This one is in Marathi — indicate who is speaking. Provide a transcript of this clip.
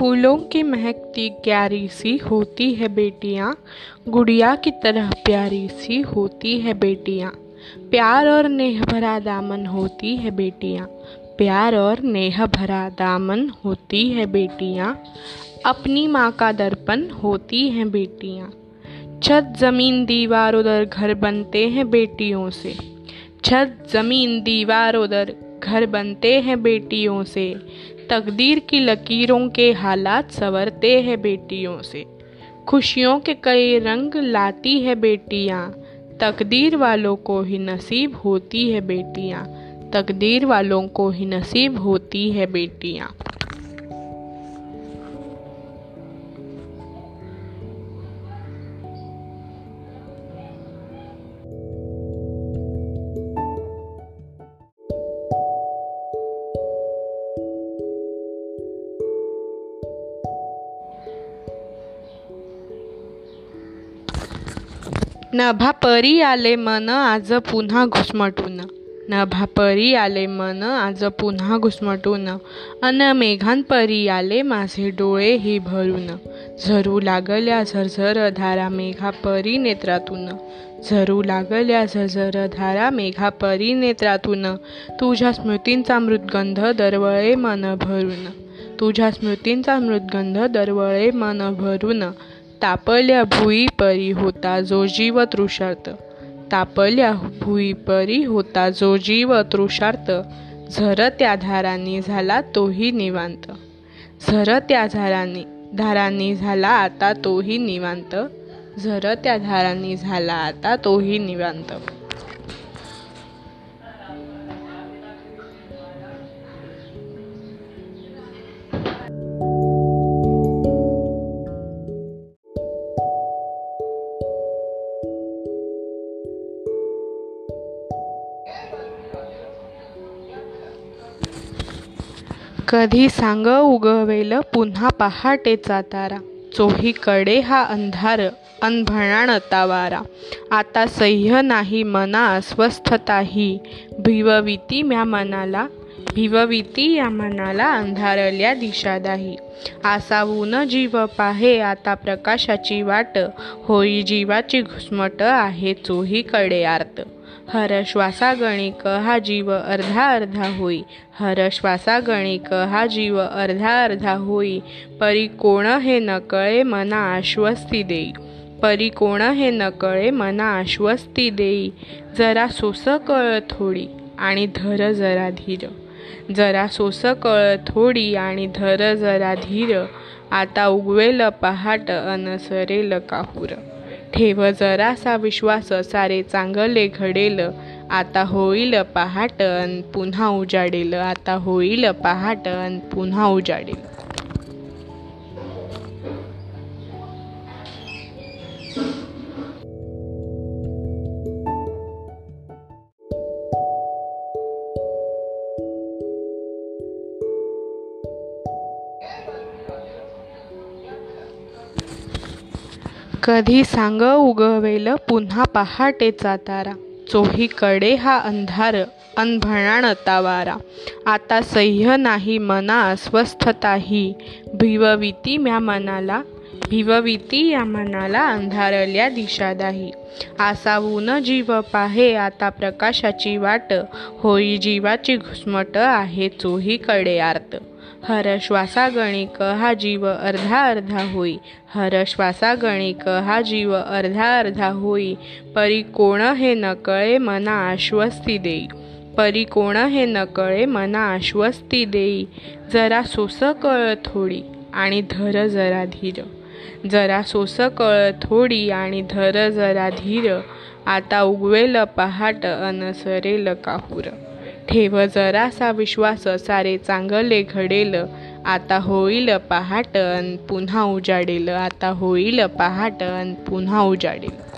Speaker 1: फूलों की महकती क्यारी सी होती है बेटियाँ, गुड़िया की तरह प्यारी सी होती है बेटियाँ। प्यार और नेह भरा दामन होती है बेटियाँ। प्यार और नेह भरा दामन होती है बेटियाँ। अपनी माँ का दर्पण होती हैं बेटियाँ। छत, ज़मीन, दीवार, उधर घर बनते हैं बेटियों से। छत, ज़मीन, दीवार, उधर घर बनते हैं बेटियों से। तकदीर की लकीरों के हालात संवरते हैं बेटियों से। खुशियों के कई रंग लाती है बेटियाँ। तकदीर वालों को ही नसीब होती है बेटियाँ। तकदीर वालों को ही नसीब होती है बेटियाँ। नभा परी आले मन आज पुन्हा घुसमटून. नभा परी आले मन आज पुन्हा घुसमटून. अन मेघांपरी आले माझे डोळे ही भरून. झरू लागल्या झरझर धारा मेघा परी नेत्रातून. झरू लागल्या झरझर धारा मेघा परी नेत्रातून. तुझ्या स्मृतींचा मृदगंध दरवळे मन भरून. तुझ्या स्मृतींचा मृदगंध दरवळे मन भरून. तापल्या भुई परी होता जो जीव तृषार्थ तापल्या भुई परी होता जो जीव तृषार्थ झर त्या धारांनी झाला तोही निवांत. झर त्या धारांनी धारांनी झाला आता तोही निवांत. झर त्या धारांनी झाला आता तोही निवांत. कधी सांग उगवेल पुन्हा पहाटेचा तारा चोहीकडे हा अंधार अनभणाण तावारा. आता सह्य नाही मना अस्वस्थताही भिवविती म्या मनाला भिवविती या मनाला अंधारल्या दिशादाही. आसावून जीव पाहे आता प्रकाशाची वाट. होई जीवाची घुसमट आहे चोहीकडे आर्त. हर श्वासागणिक हा जीव अर्धा अर्धा होई. हर श्वासागणिक हा जीव अर्धा अर्धा होई. परी कोण हे नकळे मना आश्वस्ती देई. परी कोण हे नकळे मना आश्वस्ती देई. जरा सोस कळ थोडी आणि धर जरा धीर. जरा सोस कळ थोडी आणि धर जरा धीर. आता उगवेल पहाट अनसरेल काहूर. ठेव जरासा विश्वास सारे चांगले घडेल. आता होईल पहाटन पुन्हा उजाडेल. आता होईल पहाटन पुन्हा उजाडेल. कधी सांग उगवेल पुन्हा पहाटेचा तारा चोहीकडे हा अंधार अनभणाण तावारा. आता सह्य नाही मना अस्वस्थताही भिवविती म्या मनाला भिवविती या मनाला अंधारल्या दिशादाही. आसावून जीव पाहे आता प्रकाशाची वाट. होई जीवाची घुसमट आहे चोहीकडे आर्त. हर श्वासागणिक हा जीव अर्धा अर्धा होई. हर श्वासागणिक हा जीव अर्धा अर्धा होई. परी कोण हे नकळे मना आश्वस्ती देई. परी कोण हे नकळे मना आश्वस्ती देई. जरा सोस कळ थोडी आणि धर जरा धीर. जरा सोस कळ थोडी आणि धर जरा धीर. आता उगवेल पहाट अनसरेल काहूर. ठेव जरासा विश्वास सारे चांगले घडेल. आता होईल पहाटन पुन्हा उजाडेल. आता होईल पहाटन पुन्हा उजाडेल.